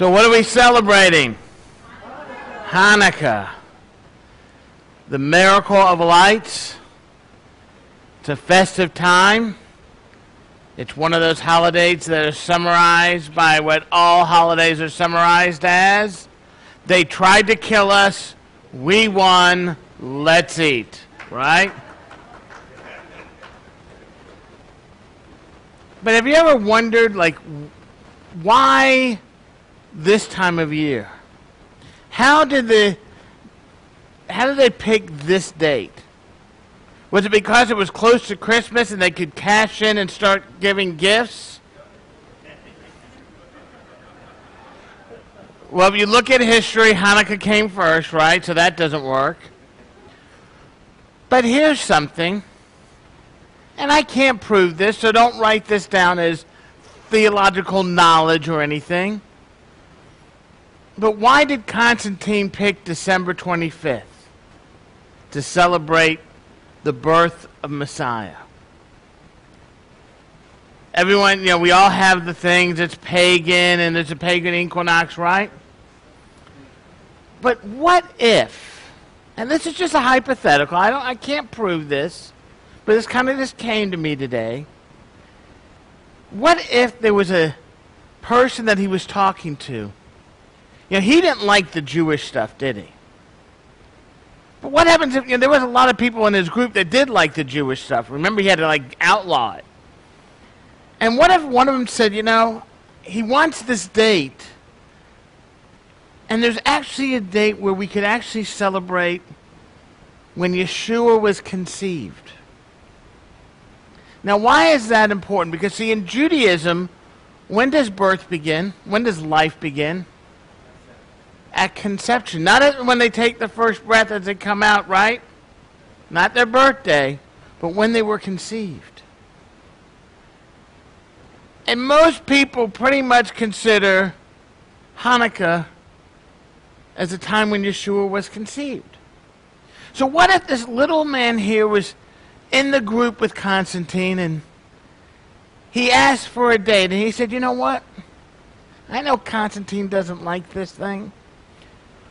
So, what are we celebrating? Hanukkah. The miracle of lights. It's a festive time. It's one of those holidays that are summarized by what all holidays are summarized as. They tried to kill us. We won. Let's eat. Right? But have you ever wondered, like, why this time of year? How did the how did they pick this date? Was it because it was close to Christmas and they could cash in and start giving gifts? Well, if you look at history, Hanukkah came first, right? So that doesn't work. But here's something, and I can't prove this, so don't write this down as theological knowledge or anything. But why did Constantine pick December 25th to celebrate the birth of Messiah? Everyone, you know, we all have the things, it's pagan and there's a pagan equinox, right? But what if, and this is just a hypothetical, I, don't, I can't prove this, but this kind of just came to me today. What if there was a person that he was talking to? You know, he didn't like the Jewish stuff, did he? But what happens if you know, there was a lot of people in his group that did like the Jewish stuff? Remember, he had to like outlaw it. And what if one of them said, you know, he wants this date and there's actually a date where we could actually celebrate when Yeshua was conceived. Now, why is that important? Because, see, in Judaism, when does birth begin? When does life begin? At conception. Not when they take the first breath as they come out, right? Not their birthday, but when they were conceived. And most people pretty much consider Hanukkah as the time when Yeshua was conceived. So, what if this little man here was in the group with Constantine and he asked for a date and he said, You know what? I know Constantine doesn't like this thing,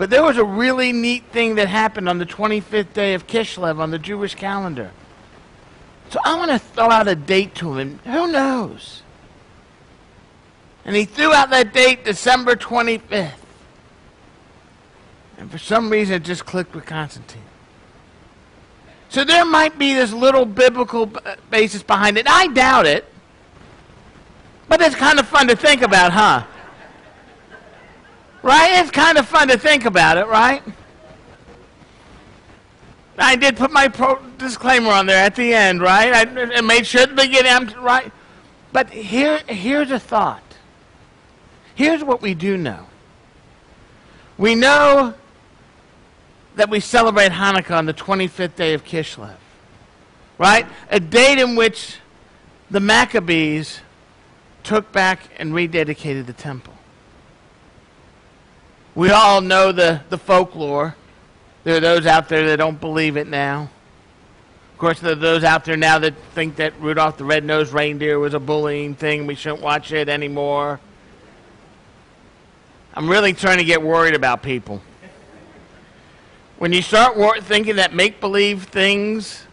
but there was a really neat thing that happened on the 25th day of Kislev on the Jewish calendar. So I want to throw out a date to him. Who knows? And he threw out that date, December 25th. And for some reason, it just clicked with Constantine. So there might be this little biblical basis behind it. I doubt it. But it's kind of fun to think about, huh? Right? It's kind of fun to think about it, right? I did put my disclaimer on there at the end, right? I, I made sure at the beginning, I'm, right? But here, here's a thought. Here's what we do know. We know that we celebrate Hanukkah on the 25th day of Kislev. Right? A date in which the Maccabees took back and rededicated the temple. We all know the, the folklore. There are those out there that don't believe it now. Of course, there are those out there now that think that Rudolph the Red-Nosed Reindeer was a bullying thing. We shouldn't watch it anymore. I'm really trying to get worried about people. When you start thinking that make believe things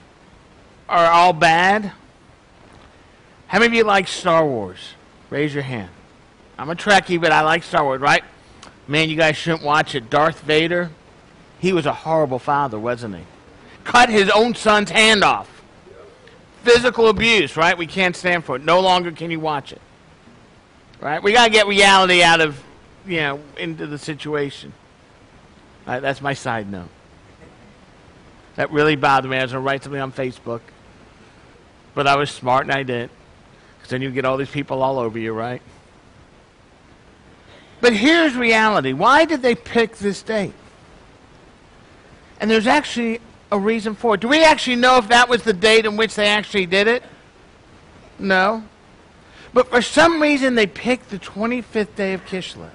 are all bad, how many of you like Star Wars? Raise your hand. I'm a Trekkie, but I like Star Wars, right? Man, you guys shouldn't watch it. Darth Vader, he was a horrible father, wasn't he? Cut his own son's hand off. Physical abuse, right? We can't stand for it. No longer can you watch it. Right? We got to get reality out of, you know, into the situation. Right, that's my side note. That really bothered me. I was going to write something on Facebook. But I was smart and I didn't. Because then you get all these people all over you, right? But here's reality. Why did they pick this date? And there's actually a reason for it. Do we actually know if that was the date in which they actually did it? No. But for some reason, they picked the 25th day of Kislev.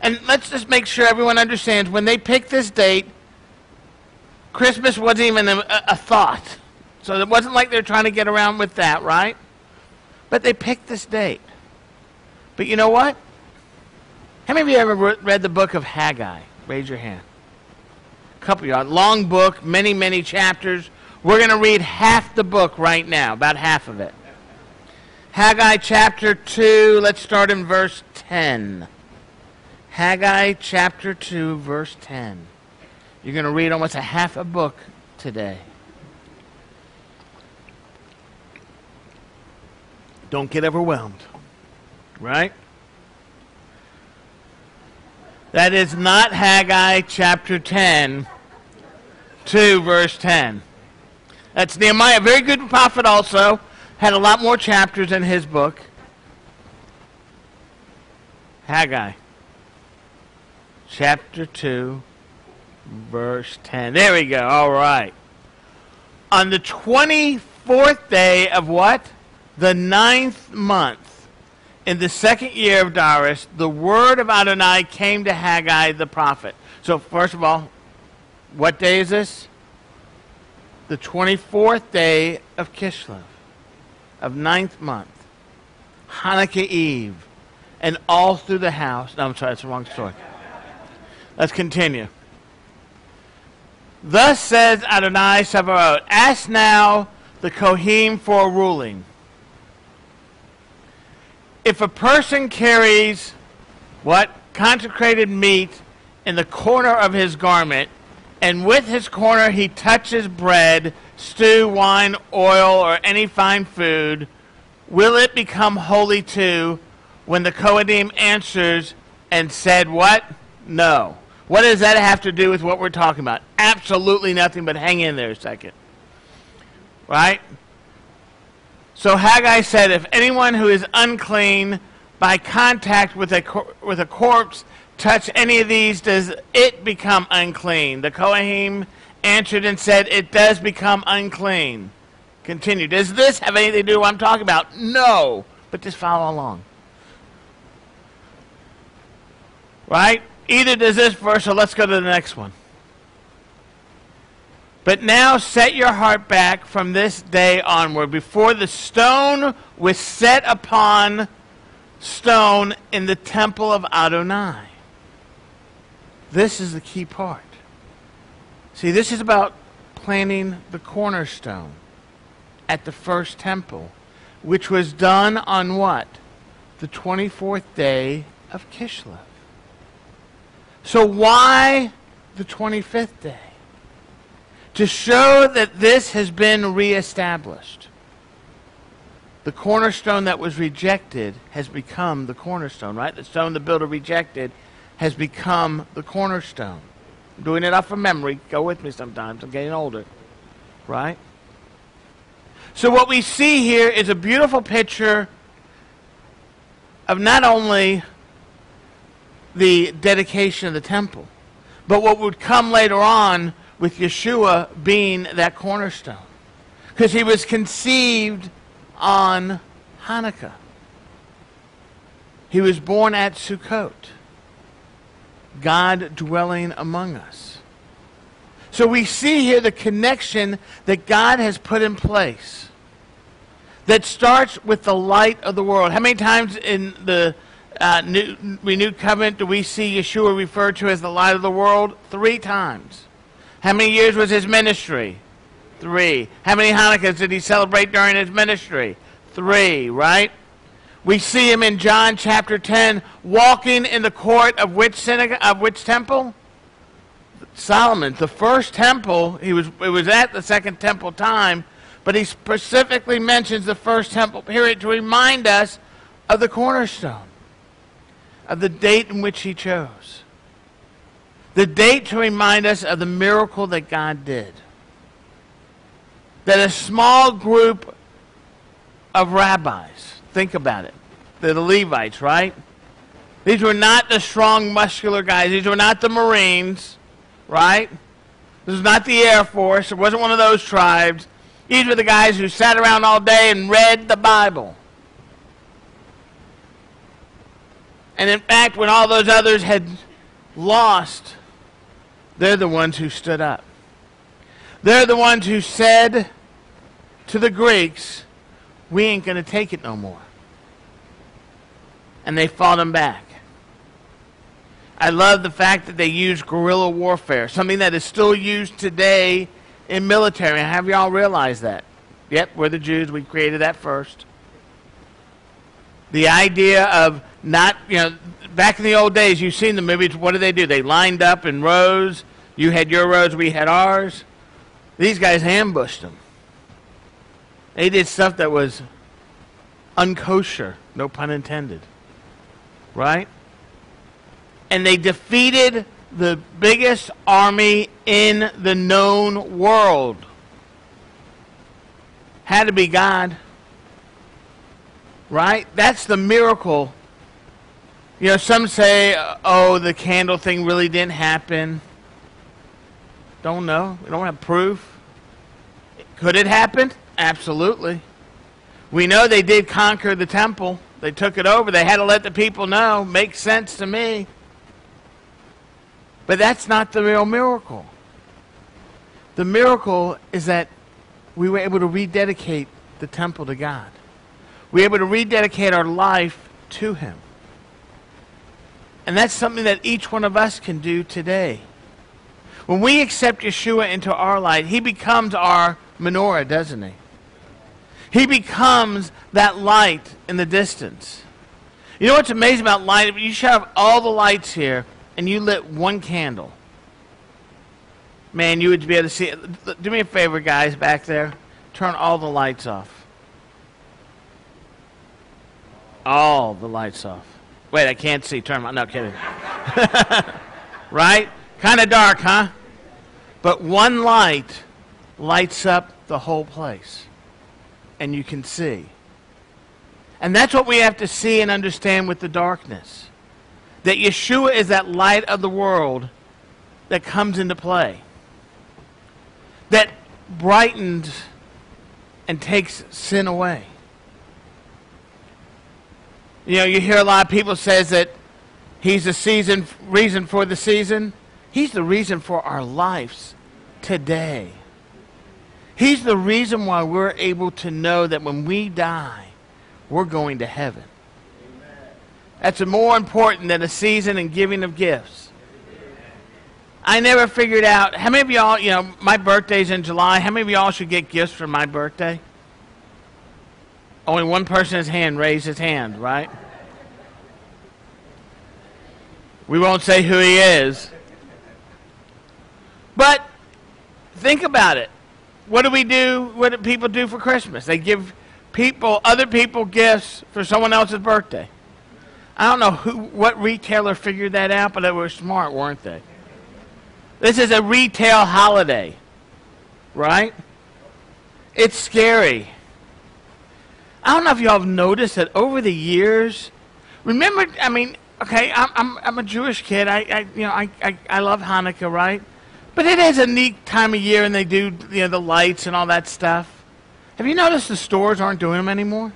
And let's just make sure everyone understands when they picked this date, Christmas wasn't even a, a thought. So it wasn't like they're trying to get around with that, right? But they picked this date. But you know what? How many of you ever re- read the book of Haggai? Raise your hand. A couple of you. Long book, many, many chapters. We're going to read half the book right now, about half of it. Haggai chapter 2, let's start in verse 10. Haggai chapter 2, verse 10. You're going to read almost a half a book today. Don't get overwhelmed. Right? That is not Haggai chapter 10, 2 verse 10. That's Nehemiah, a very good prophet also, had a lot more chapters in his book. Haggai chapter 2 verse 10. There we go. All right. On the 24th day of what? The ninth month, in the second year of Darius, the word of Adonai came to Haggai the prophet. So, first of all, what day is this? The 24th day of Kislev, of ninth month, Hanukkah Eve, and all through the house. No, I'm sorry, that's the wrong story. Let's continue. Thus says Adonai Sabaoth, Ask now the Kohanim for a ruling. If a person carries what? Consecrated meat in the corner of his garment, and with his corner he touches bread, stew, wine, oil, or any fine food, will it become holy too when the Kohanim answers and said, What? No. What does that have to do with what we're talking about? Absolutely nothing, but hang in there a second. Right? So Haggai said, if anyone who is unclean by contact with a, cor- with a corpse touch any of these, does it become unclean? The Kohanim answered and said, it does become unclean. Continue. Does this have anything to do with what I'm talking about? No. But just follow along. Right? Either does this verse, or let's go to the next one. But now set your heart back from this day onward, before the stone was set upon stone in the temple of Adonai. This is the key part. See, this is about planting the cornerstone at the first temple, which was done on what? The 24th day of Kislev. So why the 25th day? To show that this has been reestablished. The cornerstone that was rejected has become the cornerstone, right? The stone the builder rejected has become the cornerstone. I'm doing it off of memory. Go with me sometimes. I'm getting older. Right? So what we see here is a beautiful picture of not only the dedication of the temple. But what would come later on with Yeshua being that cornerstone. Because he was conceived on Hanukkah. He was born at Sukkot. God dwelling among us. So we see here the connection that God has put in place that starts with the light of the world. How many times in the uh, new, renewed covenant do we see Yeshua referred to as the light of the world? Three times. How many years was his ministry? Three. How many Hanukkahs did he celebrate during his ministry? Three, right? We see him in John chapter 10 walking in the court of which synagogue, of which temple? Solomon. The first temple, he was it was at the second temple time, but he specifically mentions the first temple period to remind us of the cornerstone of the date in which he chose. The date to remind us of the miracle that God did. That a small group of rabbis, think about it, They're the Levites, right? These were not the strong, muscular guys. These were not the Marines, right? This was not the Air Force. It wasn't one of those tribes. These were the guys who sat around all day and read the Bible. And in fact, when all those others had lost, they're the ones who stood up. They're the ones who said to the Greeks, We ain't going to take it no more. And they fought them back. I love the fact that they used guerrilla warfare, something that is still used today in military. Have y'all realized that? Yep, we're the Jews. We created that first. The idea of not, you know, back in the old days, you've seen the movies. What did they do? They lined up in rows. You had your rows, we had ours. These guys ambushed them. They did stuff that was unkosher, no pun intended. Right? And they defeated the biggest army in the known world. Had to be God. Right? That's the miracle. You know, some say, oh, the candle thing really didn't happen. Don't know. We don't have proof. Could it happen? Absolutely. We know they did conquer the temple. They took it over. They had to let the people know. Makes sense to me. But that's not the real miracle. The miracle is that we were able to rededicate the temple to God. We were able to rededicate our life to Him. And that's something that each one of us can do today. When we accept Yeshua into our life, He becomes our menorah, doesn't He? He becomes that light in the distance. You know what's amazing about light? You should have all the lights here, and you lit one candle. Man, you would be able to see it. Do me a favor, guys, back there. Turn all the lights off. All the lights off. Wait, I can't see. Turn on. No, kidding. right? Kind of dark, huh? But one light lights up the whole place and you can see. And that's what we have to see and understand with the darkness. That Yeshua is that light of the world that comes into play. That brightens and takes sin away. You know, you hear a lot of people says that he's the season reason for the season. He's the reason for our lives today. He's the reason why we're able to know that when we die, we're going to heaven. That's more important than a season and giving of gifts. I never figured out how many of y'all, you know, my birthday's in July. How many of y'all should get gifts for my birthday? Only one person's hand raised his hand, right? We won't say who he is. But think about it what do we do? What do people do for Christmas? They give people, other people, gifts for someone else's birthday. I don't know who, what retailer figured that out, but they were smart, weren't they? This is a retail holiday, right? It's scary. I don't know if y'all have noticed that over the years. Remember, I mean, okay, I'm I'm, I'm a Jewish kid. I, I you know I, I I love Hanukkah, right? But it is a neat time of year, and they do you know the lights and all that stuff. Have you noticed the stores aren't doing them anymore?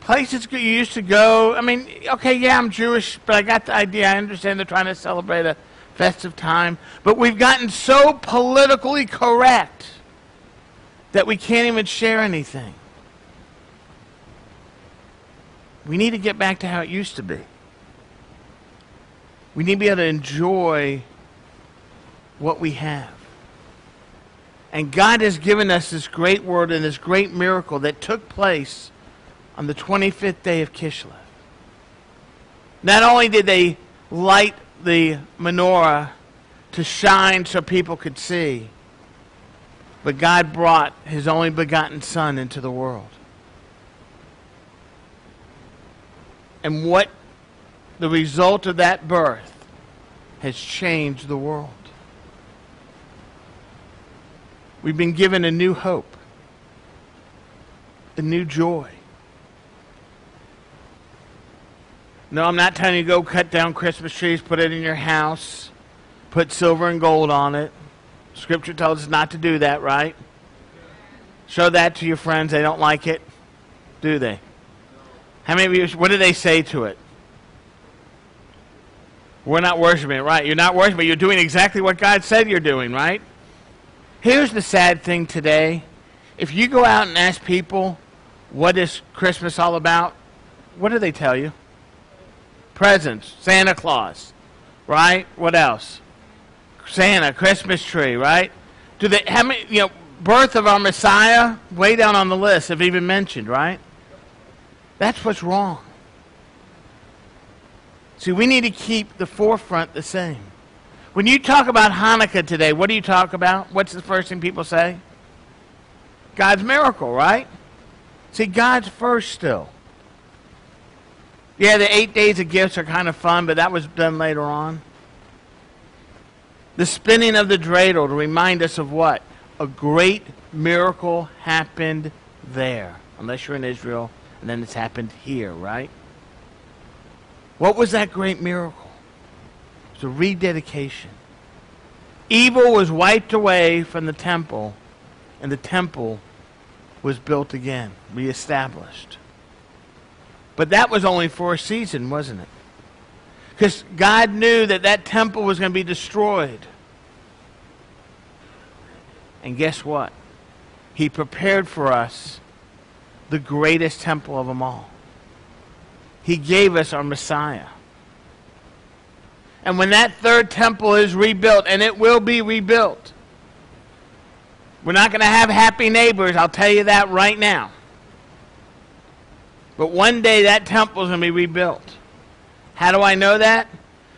Places you used to go. I mean, okay, yeah, I'm Jewish, but I got the idea. I understand they're trying to celebrate a festive time, but we've gotten so politically correct that we can't even share anything. We need to get back to how it used to be. We need to be able to enjoy what we have. And God has given us this great word and this great miracle that took place on the 25th day of Kislev. Not only did they light the menorah to shine so people could see, but God brought his only begotten Son into the world. And what the result of that birth has changed the world. We've been given a new hope, a new joy. No, I'm not telling you to go cut down Christmas trees, put it in your house, put silver and gold on it. Scripture tells us not to do that, right? Show that to your friends. They don't like it, do they? How many of you, what do they say to it? We're not worshiping right? You're not worshiping, you're doing exactly what God said you're doing, right? Here's the sad thing today. If you go out and ask people, what is Christmas all about? What do they tell you? Presents, Santa Claus, right? What else? Santa, Christmas tree, right? Do they how many you know birth of our Messiah way down on the list have even mentioned, right? That's what's wrong. See, we need to keep the forefront the same. When you talk about Hanukkah today, what do you talk about? What's the first thing people say? God's miracle, right? See, God's first still. Yeah, the eight days of gifts are kind of fun, but that was done later on. The spinning of the dreidel to remind us of what? A great miracle happened there. Unless you're in Israel, and then it's happened here, right? What was that great miracle? It's a rededication. Evil was wiped away from the temple, and the temple was built again, reestablished. But that was only for a season, wasn't it? Because God knew that that temple was going to be destroyed. And guess what? He prepared for us the greatest temple of them all. He gave us our Messiah. And when that third temple is rebuilt, and it will be rebuilt, we're not going to have happy neighbors, I'll tell you that right now. But one day that temple is going to be rebuilt. How do I know that?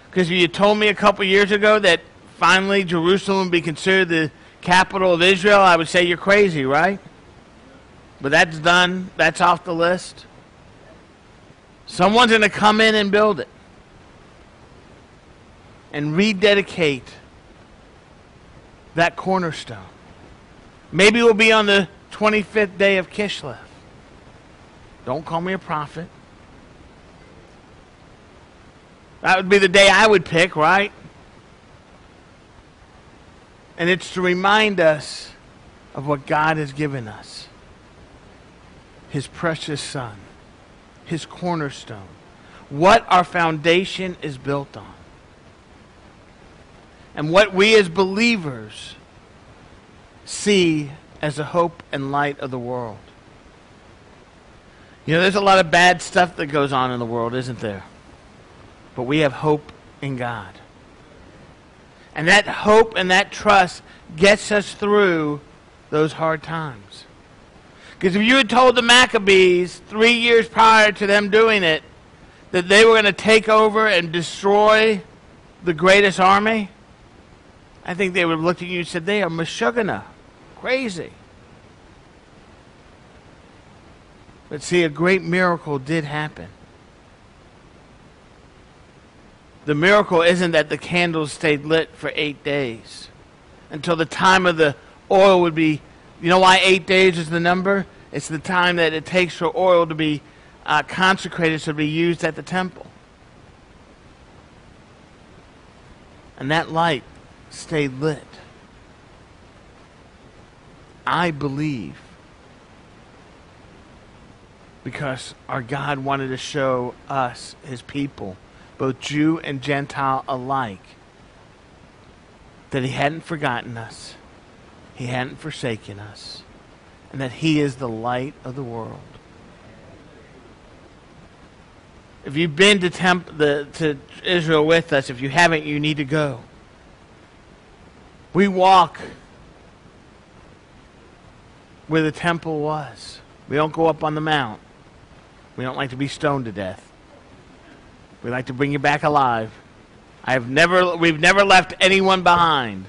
Because you told me a couple years ago that finally Jerusalem would be considered the capital of Israel, I would say you're crazy, right? But that's done. That's off the list. Someone's going to come in and build it and rededicate that cornerstone. Maybe we'll be on the 25th day of Kislev. Don't call me a prophet. That would be the day I would pick, right? And it's to remind us of what God has given us His precious Son, His cornerstone, what our foundation is built on and what we as believers see as the hope and light of the world. You know, there's a lot of bad stuff that goes on in the world, isn't there? But we have hope in God. And that hope and that trust gets us through those hard times. Because if you had told the Maccabees three years prior to them doing it that they were going to take over and destroy the greatest army, I think they would have looked at you and said, they are Meshuggah, crazy. But see, a great miracle did happen. The miracle isn't that the candles stayed lit for eight days until the time of the oil would be. You know why eight days is the number? It's the time that it takes for oil to be uh, consecrated to be used at the temple. And that light stayed lit. I believe because our God wanted to show us, his people, both Jew and Gentile alike, that he hadn't forgotten us, he hadn't forsaken us, and that he is the light of the world. If you've been to, temp- the, to Israel with us, if you haven't, you need to go. We walk where the temple was. We don't go up on the mount. We don't like to be stoned to death. We like to bring you back alive. I have never we've never left anyone behind.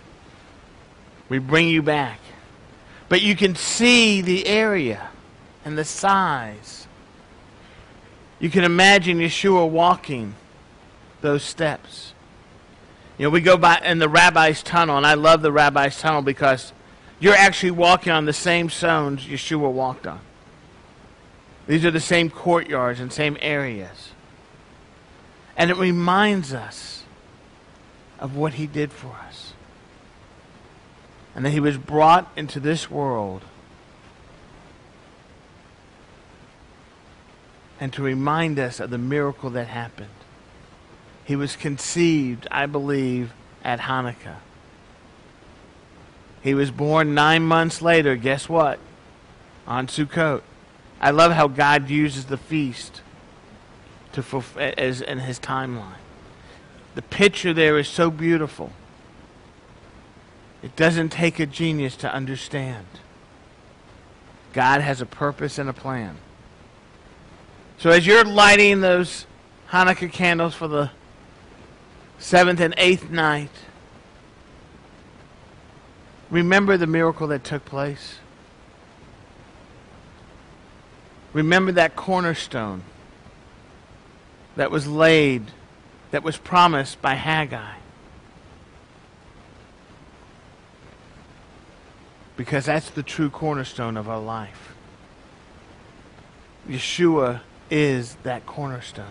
We bring you back. But you can see the area and the size. You can imagine Yeshua walking those steps. You know, we go by in the rabbi's tunnel, and I love the rabbi's tunnel because you're actually walking on the same stones Yeshua walked on. These are the same courtyards and same areas. And it reminds us of what he did for us. And that he was brought into this world and to remind us of the miracle that happened. He was conceived, I believe, at Hanukkah. He was born nine months later, guess what? On Sukkot. I love how God uses the feast to fulfill as in his timeline. The picture there is so beautiful. It doesn't take a genius to understand. God has a purpose and a plan. So as you're lighting those Hanukkah candles for the seventh and eighth night, remember the miracle that took place. Remember that cornerstone that was laid, that was promised by Haggai. Because that's the true cornerstone of our life. Yeshua is that cornerstone.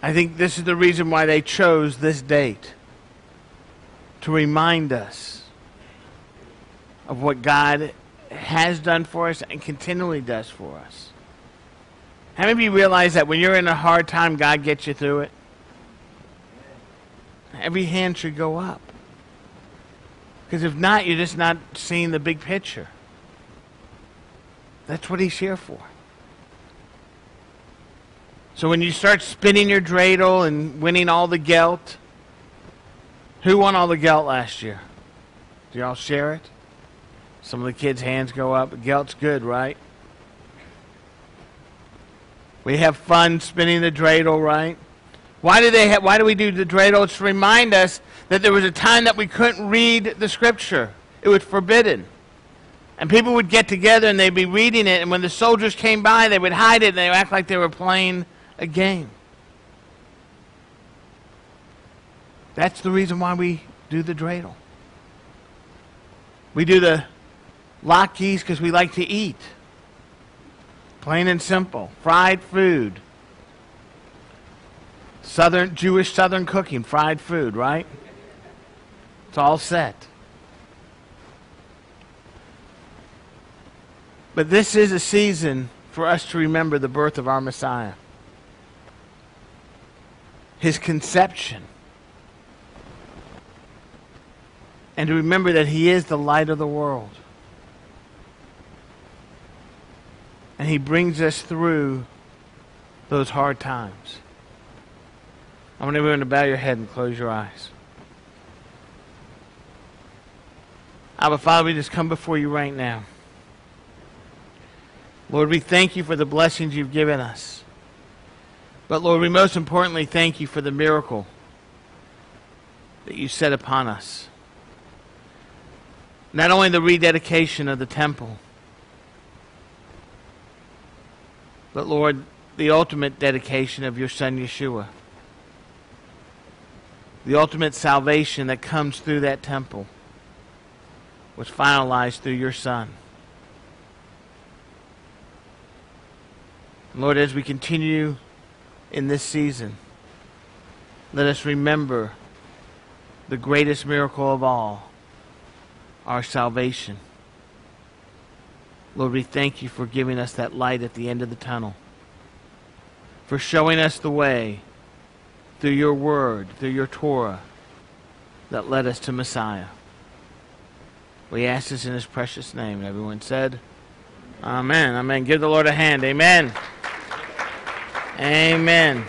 I think this is the reason why they chose this date to remind us of what God has done for us and continually does for us. How many of you realize that when you're in a hard time, God gets you through it? Every hand should go up. Because if not, you're just not seeing the big picture. That's what he's here for. So when you start spinning your dreidel and winning all the gelt, who won all the gelt last year? Do y'all share it? Some of the kids' hands go up. Gelt's good, right? We have fun spinning the dreidel, right? Why do they? Ha- why do we do the dreidel? It's to remind us that there was a time that we couldn't read the scripture; it was forbidden. And people would get together and they'd be reading it, and when the soldiers came by, they would hide it and they would act like they were playing a game. That's the reason why we do the dreidel. We do the latkes because we like to eat. Plain and simple. Fried food. Southern Jewish Southern cooking, fried food, right? It's all set. But this is a season for us to remember the birth of our Messiah. His conception. And to remember that he is the light of the world. And he brings us through those hard times. I want everyone to bow your head and close your eyes. Abba, Father, we just come before you right now. Lord, we thank you for the blessings you've given us. But Lord, we most importantly thank you for the miracle that you set upon us. Not only the rededication of the temple, but Lord, the ultimate dedication of your Son Yeshua. The ultimate salvation that comes through that temple was finalized through your Son. Lord, as we continue in this season, let us remember the greatest miracle of all, our salvation. Lord, we thank you for giving us that light at the end of the tunnel, for showing us the way through your word, through your Torah, that led us to Messiah. We ask this in his precious name. And everyone said, Amen. Amen. Give the Lord a hand. Amen. Amen.